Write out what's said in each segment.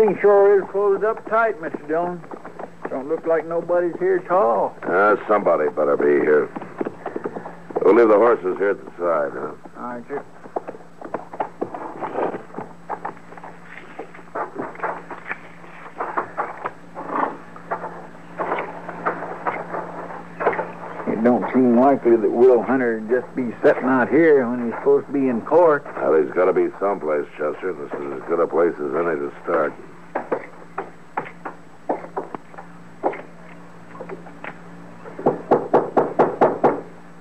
Everything sure is closed up tight, Mr. Dillon. Don't look like nobody's here at all. Uh, somebody better be here. We'll leave the horses here at the side, huh? All right, sir. It don't seem likely that Will Hunter would just be sitting out here when he's supposed to be in court. Well, he's got to be someplace, Chester. This is as good a place as any to start.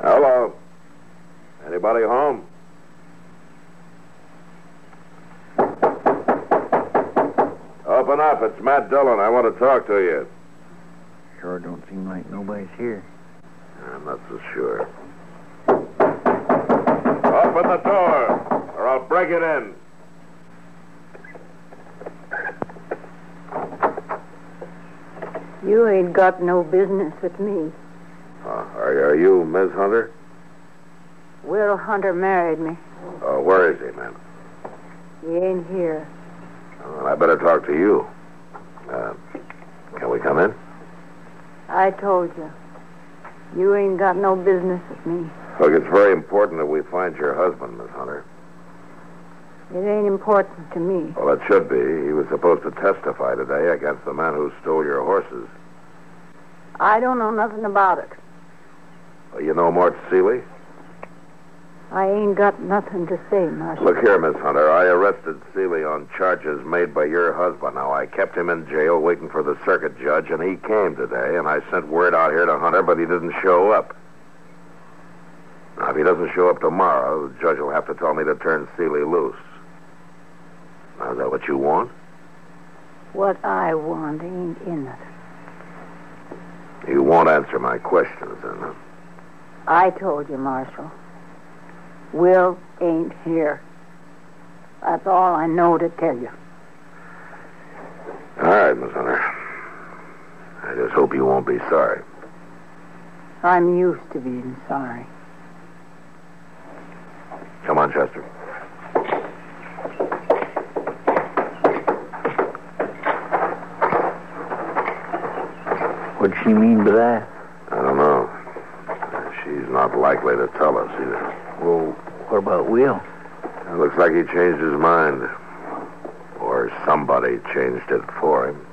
Hello. Anybody home? Open up. It's Matt Dillon. I want to talk to you. Sure don't seem like nobody's here. I'm not so sure. Open the door, or I'll break it in. You ain't got no business with me. Uh, are, are you Miss Hunter? Will Hunter married me. Uh, where is he, ma'am? He ain't here. Well, I better talk to you. Uh, can we come in? I told you. You ain't got no business with me. Look, it's very important that we find your husband, Miss Hunter. It ain't important to me. Well, it should be. He was supposed to testify today against the man who stole your horses. I don't know nothing about it. Well, you know Mort Seeley? I ain't got nothing to say, Marshal. Look here, Miss Hunter. I arrested Seeley on charges made by your husband. Now, I kept him in jail waiting for the circuit judge, and he came today, and I sent word out here to Hunter, but he didn't show up. Now, if he doesn't show up tomorrow, the judge will have to tell me to turn Seeley loose. Now, is that what you want? What I want ain't in it. You won't answer my questions, then? I told you, Marshal. Will ain't here. That's all I know to tell you. All right, Miss Hunter. I just hope you won't be sorry. I'm used to being sorry. Come on, Chester. What'd she mean by that? I don't know. She's not likely to tell us either. Well, what about Will? It looks like he changed his mind. Or somebody changed it for him.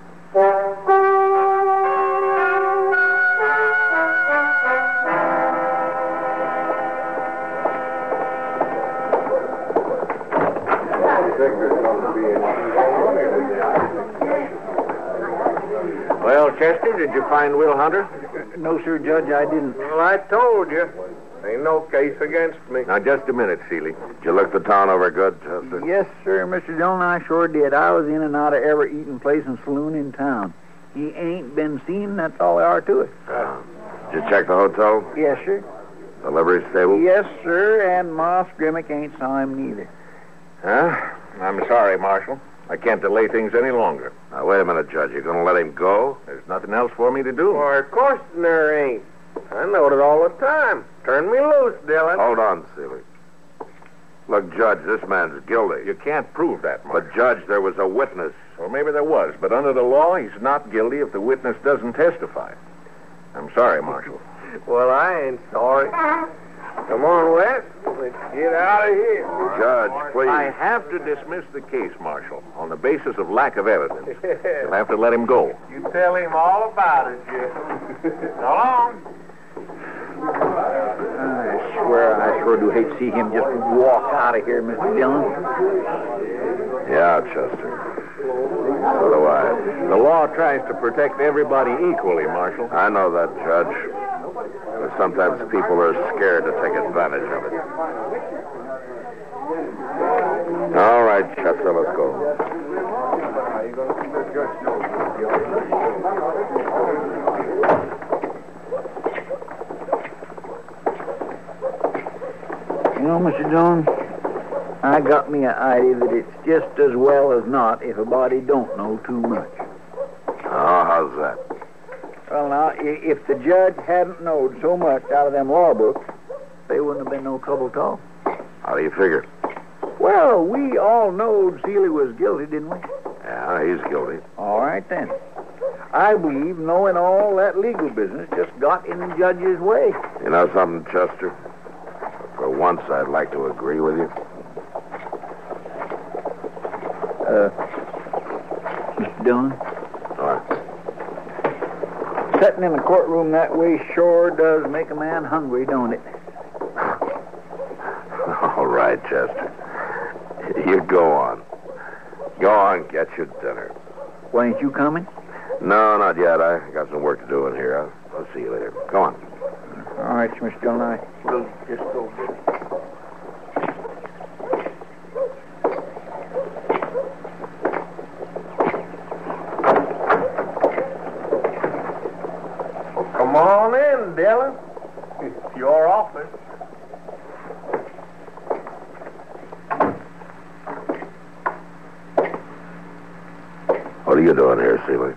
Well, Chester, did you find Will Hunter? No, sir, Judge, I didn't. Well, I told you. Ain't no case against me. Now, just a minute, Seeley. Did you look the town over good, Chester? Yes, sir, Mr. Dillon, I sure did. I was in and out of every eating place and saloon in town. He ain't been seen, that's all there are to it. Uh, did you check the hotel? Yes, sir. The livery stable? Yes, sir, and Moss Grimmick ain't saw him neither. Huh? I'm sorry, Marshal. I can't delay things any longer. Now, wait a minute, Judge. You're going to let him go? There's nothing else for me to do. Why, of course there ain't. I note it all the time. Turn me loose, Dillon. Hold on, Seeley. Look, Judge, this man's guilty. You can't prove that, Marshal. But, Judge, there was a witness. Well, maybe there was, but under the law, he's not guilty if the witness doesn't testify. I'm sorry, Marshal. Well, I ain't sorry. Come on, Wes. Let's get out of here. Judge, please. I have to dismiss the case, Marshal, on the basis of lack of evidence. You'll have to let him go. You tell him all about it, Jim. so long. I swear I sure do hate to see him just walk out of here, Mr. Dillon. Yeah, Chester. So do I. The law tries to protect everybody equally, Marshal. I know that, Judge. But sometimes people are scared to take advantage of it. All right, Chester, let's go. Know, Mr. Jones, I got me an idea that it's just as well as not if a body don't know too much. Oh, how's that? Well, now, if the judge hadn't knowed so much out of them law books, there wouldn't have been no trouble at all. How do you figure? Well, we all knowed Seeley was guilty, didn't we? Yeah, he's guilty. All right, then. I believe knowing all that legal business just got in the judge's way. You know something, Chester? For once, I'd like to agree with you. Uh, Mr. Dillon, All right. sitting in the courtroom that way sure does make a man hungry, don't it? All right, Chester. You go on. Go on, get your dinner. Why ain't you coming? No, not yet. I got some work to do in here. I'll, I'll see you later. Go on. All right, Mr. Dillon, I will just go. Come on in, Dillon. It's your office. What are you doing here, Seeley?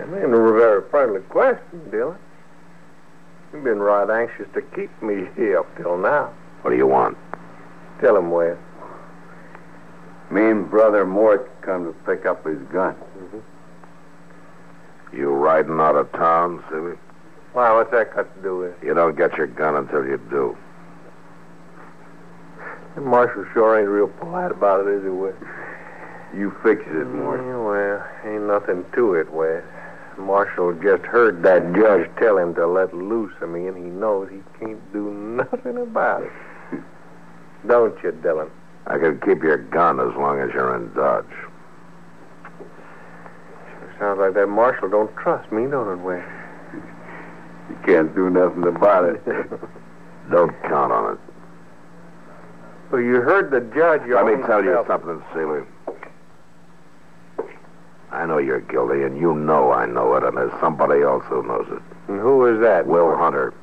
I mean, a very friendly question, Dillon. You've been right anxious to keep me here up till now. What do you want? Tell him, Wes. Me and Brother Mort come to pick up his gun. Mm-hmm. You riding out of town, Seeley? Why, what's that got to do with it? You don't get your gun until you do. The marshal sure ain't real polite about it, is he, Wes? You fix it, Mort. Mm, well, ain't nothing to it, Wes. Marshal just heard that judge tell him to let loose of me, and he knows he can't do nothing about it. Don't you, Dillon? I can keep your gun as long as you're in Dodge. Sounds like that marshal don't trust me, don't it, Wes? You can't do nothing about it. Don't count on it. Well, you heard the judge. Let me tell you something, Seeley. I know you're guilty, and you know I know it, and there's somebody else who knows it. And who is that? Will Hunter.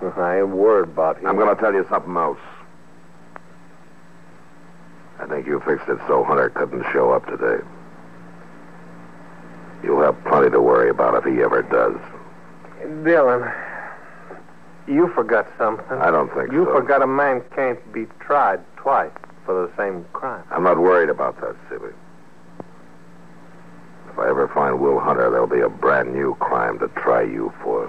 I ain't worried about him. I'm going to tell you something else. I think you fixed it so Hunter couldn't show up today. You'll have plenty to worry about if he ever does. Dillon, you forgot something. I don't think You so. forgot a man can't be tried twice for the same crime. I'm not worried about that, Seeley. If I ever find Will Hunter, there'll be a brand new crime to try you for.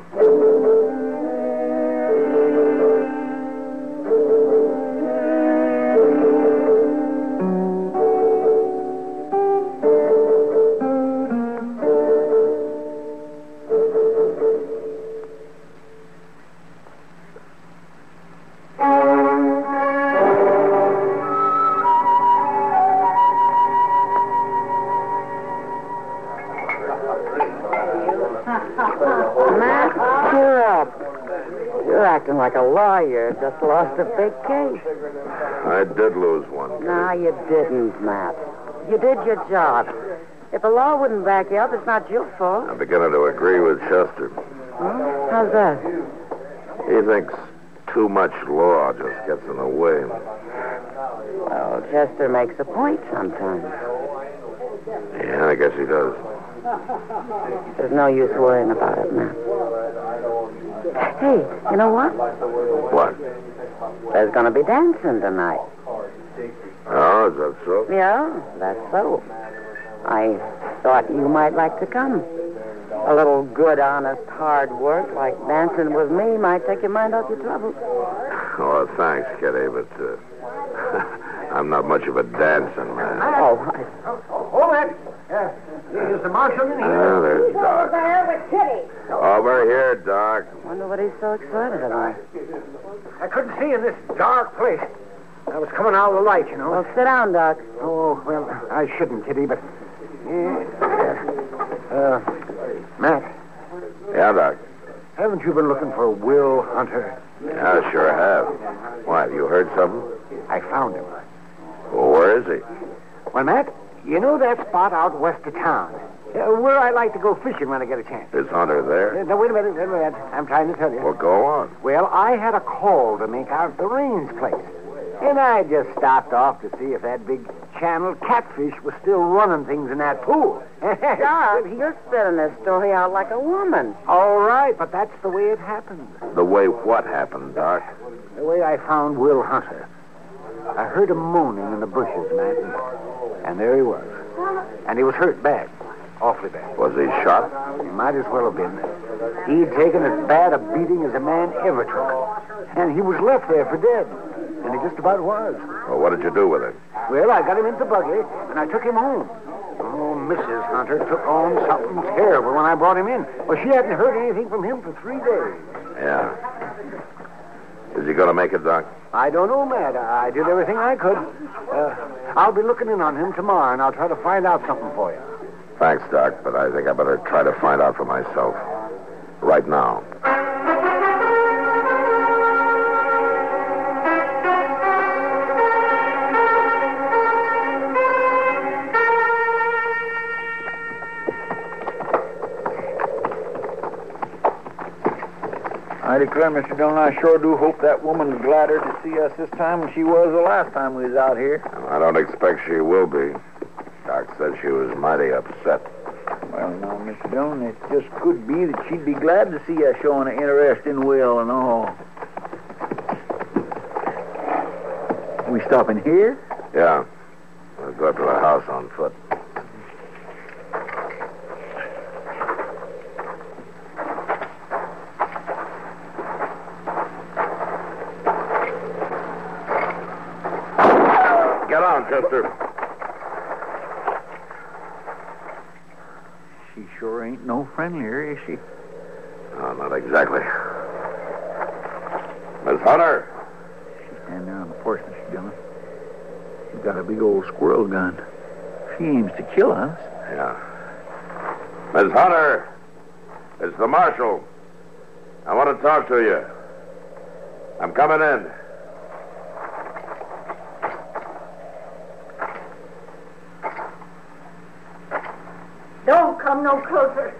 Lost a big case. I did lose one. No, you didn't, Matt. You did your job. If the law wouldn't back you up, it's not your fault. I'm beginning to agree with Chester. Huh? How's that? He thinks too much law just gets in the way. Well, Chester makes a point sometimes. Yeah, I guess he does. There's no use worrying about it, Matt. Hey, you know what? What? There's going to be dancing tonight. Oh, is that so? Yeah, that's so. I thought you might like to come. A little good, honest, hard work like dancing with me might take your mind off your troubles. Oh, thanks, Kitty, but uh, I'm not much of a dancing man. Oh, I... Hold it. Uh, is the marshal in Ah, there's Doc. there with Kitty. Over here, Doc. wonder what he's so excited about. I couldn't see in this dark place. I was coming out of the light, you know. Well, sit down, Doc. Oh, well, I shouldn't, Kitty, but. Uh, uh, Matt, Yeah, Doc. haven't you been looking for Will Hunter? Yeah, I sure have. Why, have you heard something? I found him. Well, where is he? Well, Matt, you know that spot out west of town? Uh, where I like to go fishing when I get a chance. Is Hunter there? Uh, now, wait a minute, wait a minute. I'm trying to tell you. Well, go on. Well, I had a call to make out at the Rains place. And I just stopped off to see if that big channel catfish was still running things in that pool. Doc, you're spitting this story out like a woman. All right, but that's the way it happened. The way what happened, Doc? The way I found Will Hunter. I heard him moaning in the bushes, Matt, and, and there he was. And he was hurt bad, awfully bad. Was he shot? He might as well have been. He'd taken as bad a beating as a man ever took. And he was left there for dead. And he just about was. Well, what did you do with him? Well, I got him into the buggy, and I took him home. Oh, Mrs. Hunter took on something terrible when I brought him in. Well, she hadn't heard anything from him for three days. Yeah. Is he going to make it, Doc? I don't know, Matt. I I did everything I could. Uh, I'll be looking in on him tomorrow, and I'll try to find out something for you. Thanks, Doc, but I think I better try to find out for myself. Right now. I declare, Mr. Dillon, I sure do hope that woman's gladder to see us this time than she was the last time we was out here. I don't expect she will be. Said she was mighty upset. Well, now, Mr. Dillon, it just could be that she'd be glad to see us showing an interest in Will and all. We stopping here? Yeah. We'll go up to the house on foot. Get on, Chester. She sure ain't no friendlier, is she? No, not exactly. Miss Hunter. She's standing there on the porch, Mr. Dillon. She's got a big old squirrel gun. She aims to kill us. Yeah. Miss Hunter. It's the marshal. I want to talk to you. I'm coming in. Don't come no closer.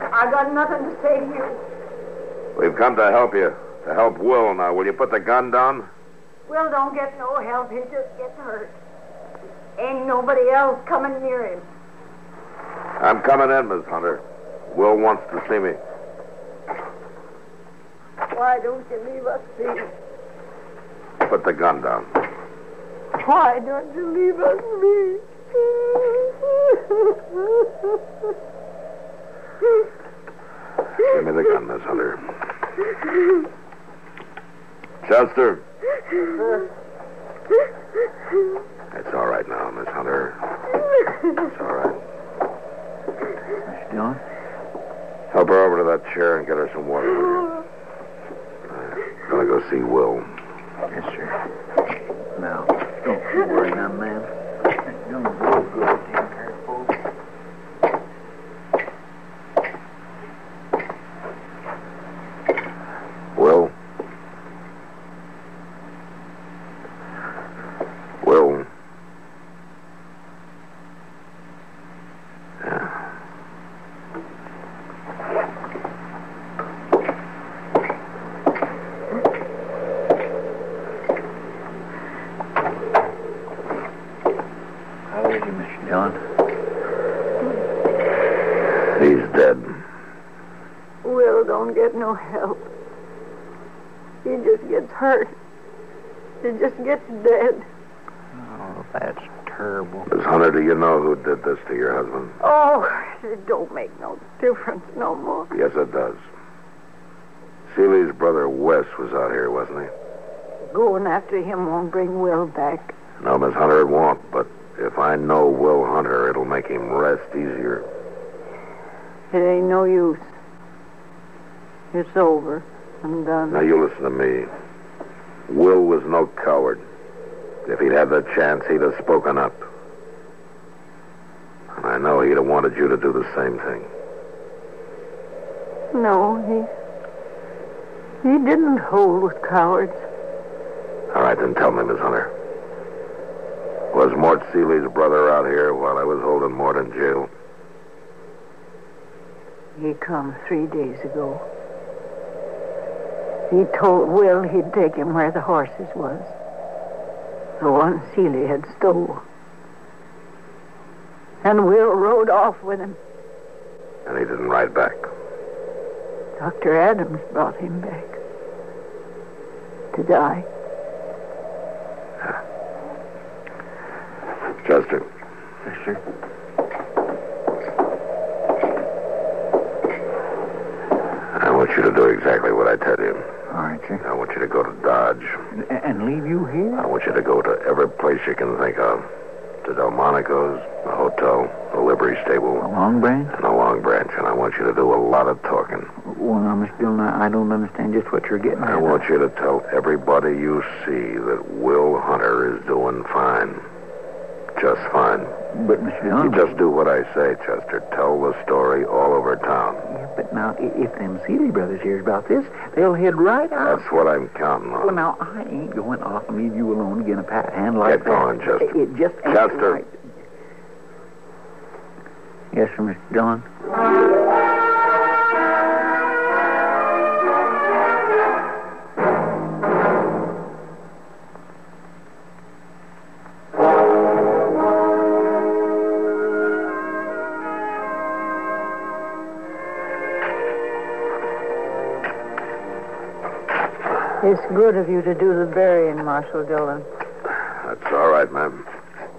I got nothing to say to you. We've come to help you. To help Will now. Will you put the gun down? Will don't get no help. He just gets hurt. Ain't nobody else coming near him. I'm coming in, Miss Hunter. Will wants to see me. Why don't you leave us be? Put the gun down. Why don't you leave us be? Give me the gun, Miss Hunter. Chester. It's all right now, Miss Hunter. It's all right. Mr. Dillon? Help her over to that chair and get her some water, will you? I'm gonna go see Will. Yes, sir. Now, don't you worry, young man. Young real good taking care of folks. Will. Will. Yeah. How is he, Mr. Dillon? He's dead. Will don't don't get no help. He just gets hurt. He just gets dead. Oh, that's terrible. Miss Hunter, do you know who did this to your husband? Oh, it don't make no difference no more. Yes, it does. Seeley's brother Wes was out here, wasn't he? Going after him won't bring Will back. No, Miss Hunter, it won't. But if I know Will Hunter, it'll make him rest easier. It ain't no use. It's over. I'm done. Now, you listen to me. Will was no coward. If he'd had the chance, he'd have spoken up. And I know he'd have wanted you to do the same thing. No, he. He didn't hold with cowards. All right, then tell me, Miss Hunter. Was Mort Seeley's brother out here while I was holding Mort in jail? He come three days ago. He told Will he'd take him where the horses was. The one Seeley had stole. And Will rode off with him. And he didn't ride back. Dr. Adams brought him back. To die. Chester, Yes, sir. I want you to do exactly what I tell you. All right, sir. I want you to go to Dodge. And, and leave you here? I want you to go to every place you can think of. To Delmonico's, the hotel, the livery stable, A long branch? and the Long Branch. And I want you to do a lot of talking. Well, now, Miss Dillon, I I don't understand just what you're getting at. I want you to tell everybody you see that Will Hunter is doing fine. Just fine. But, You Dillon... just do what I say, Chester. Tell the story all over town. Yeah, but now, if them Seeley brothers hears about this, they'll head right out. That's what I'm counting on. Well, now, I ain't going off and leave you alone again a pat hand like Get that. going, Chester. It, just Chester. right. Yes, sir, Mr. Dillon. Good of you to do the burying, Marshal Dillon. That's all right, ma'am.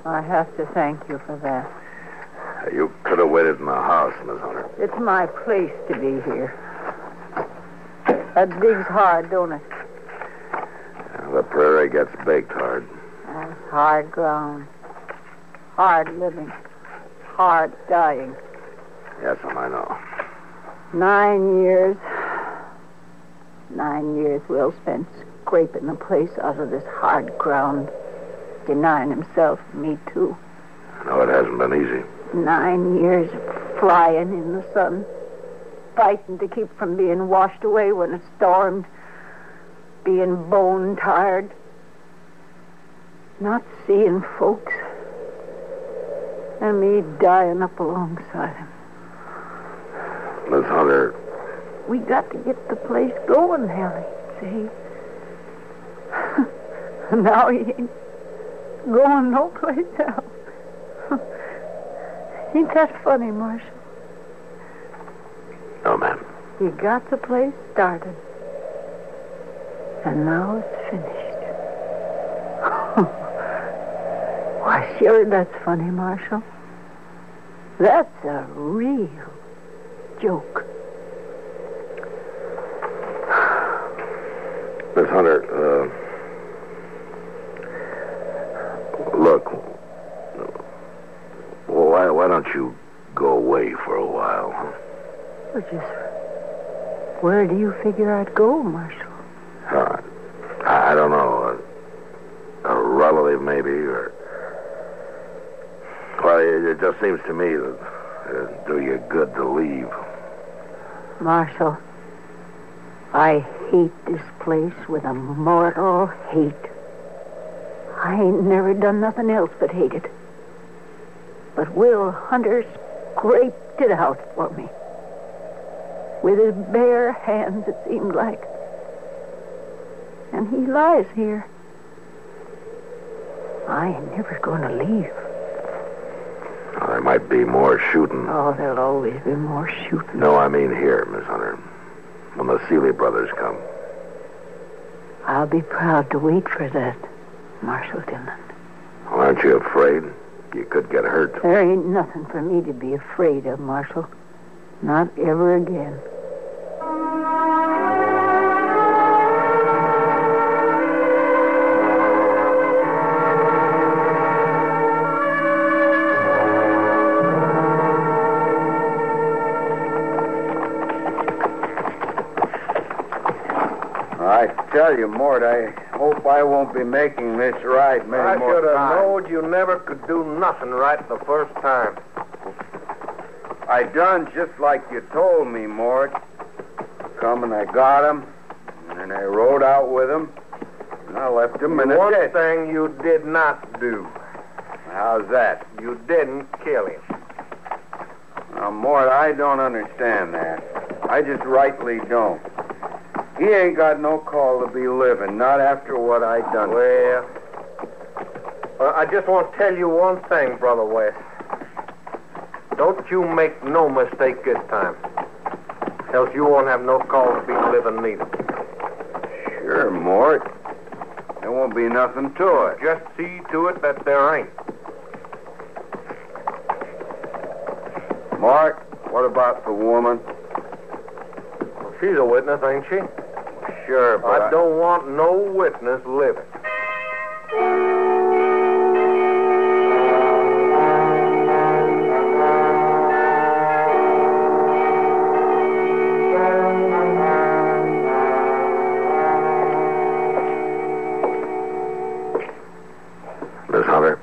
I have to thank you for that. You could have waited in the house, Miss Hunter. It's my place to be here. That digs hard, don't it? The prairie gets baked hard. That's hard ground. Hard living. Hard dying. Yes, ma'am, I know. Nine years. Nine years Will spent scraping the place out of this hard ground. Denying himself, me too. No, it hasn't been easy. Nine years of flying in the sun. Fighting to keep from being washed away when it stormed. Being bone tired. Not seeing folks. And me dying up alongside him. Miss Hunter, We got to get the place going, Nellie. See? now he ain't going no place else. ain't that funny, Marshal? no, ma'am. He got the place started. And now it's finished. Why, sure, that's funny, Marshal. That's a real joke. Miss Hunter, uh, look, why, why don't you go away for a while? huh? Well, just where do you figure I'd go, Marshal? I, I don't know. A, a relative, maybe, or. Well, it, it just seems to me that it'd do you good to leave. Marshal, I hate this place with a mortal hate. I ain't never done nothing else but hate it. But Will Hunter scraped it out for me. With his bare hands, it seemed like. And he lies here. I ain't never going to leave. Well, there might be more shooting. Oh, there'll always be more shooting. No, I mean here, Miss Hunter. when the Seeley brothers come. I'll be proud to wait for that, Marshal Dillon. Well, aren't you afraid? You could get hurt. There ain't nothing for me to be afraid of, Marshal. Not ever again. Tell you, Mort, I hope I won't be making this ride many I more should have known you never could do nothing right the first time. I done just like you told me, Mort. Come and I got him, and I rode out with him, and I left him in a One ditch. thing you did not do. How's that? You didn't kill him. Now, Mort, I don't understand that. I just rightly don't. He ain't got no call to be living, not after what I done. Well, well, I just want to tell you one thing, Brother Wes. Don't you make no mistake this time. Else you won't have no call to be living neither. Sure, Mort. There won't be nothing to it. Just see to it that there ain't. Mort, what about the woman? Well, she's a witness, ain't she? Sure, but I don't want no witness living. Miss Hunter,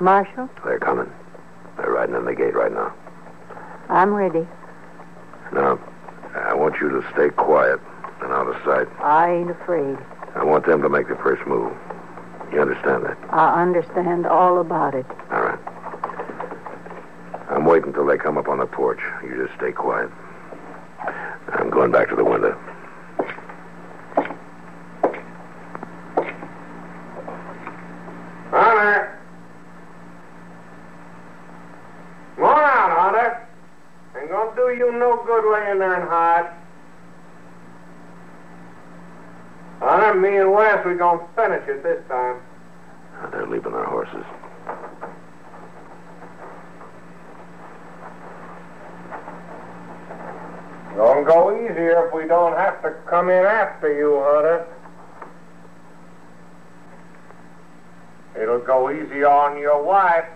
Marshal, they're coming. They're riding in the gate right now. I'm ready. Now, I want you to stay quiet and out of sight. I ain't afraid. I want them to make the first move. You understand that? I understand all about it. All right. I'm waiting till they come up on the porch. You just stay quiet. I'm going back to the window. Hunter! Come on out, Hunter. Ain't gonna do you no good laying there and hide. Hunter, me and Wes, we gonna finish it this time. They're leaving their horses. Gonna go easier if we don't have to come in after you, Hunter. It'll go easy on your wife.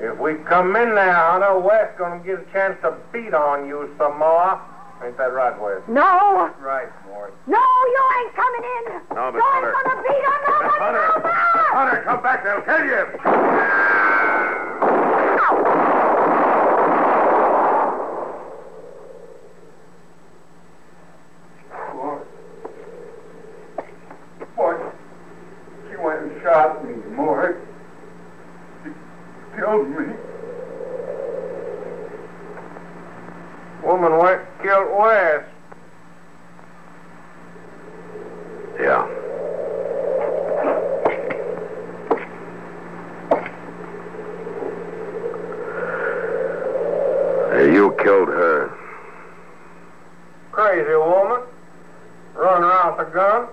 If we come in there, Hunter, Wes gonna get a chance to beat on you some more. Ain't that right, Wes? No! Right, Mort. No, you ain't coming in! No, Miss you Hunter. ain't gonna beat on nobody Hunter! no more! Hunter, come back. They'll kill you. Mort. Mort. She went and shot me, Mort. She killed me. Woman went killed Wes. Yeah. Hey, you killed her. Crazy woman. Running around with a gun.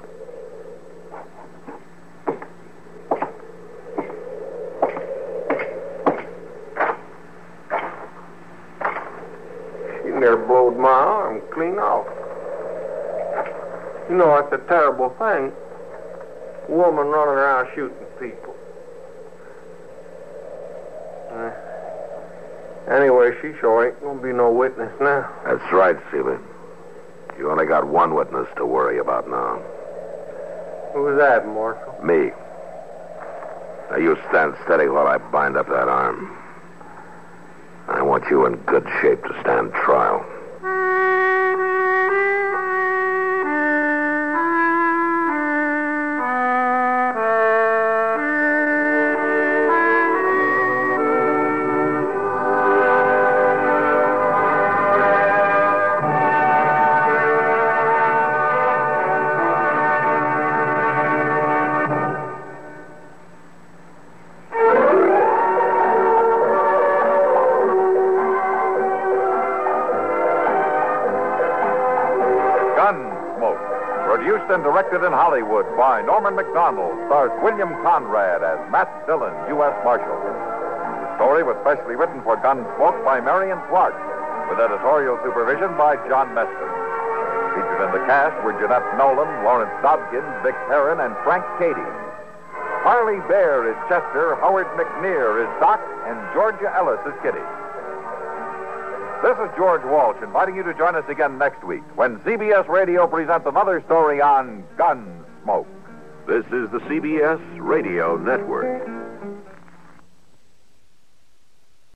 She near blowed my arm clean off. You know, that's a terrible thing. Woman running around shooting people. Uh, anyway, she sure ain't gonna be no witness now. That's right, Seeley. You only got one witness to worry about now. Who's that, Marshal? Me. Now you stand steady while I bind up that arm. I want you in good shape to stand trial. And directed in Hollywood by Norman Macdonnell, stars William Conrad as Matt Dillon, U.S. Marshal. The story was specially written for Gunsmoke by Marion Clark, with editorial supervision by John Meston. Featured in the cast were Jeanette Nolan, Lawrence Dobkins, Vic Perrin, and Frank Cady. Parley Baer is Chester, Howard McNear is Doc, and Georgia Ellis is Kitty. This is George Walsh inviting you to join us again next week when CBS Radio presents another story on Gunsmoke. This is the CBS Radio Network.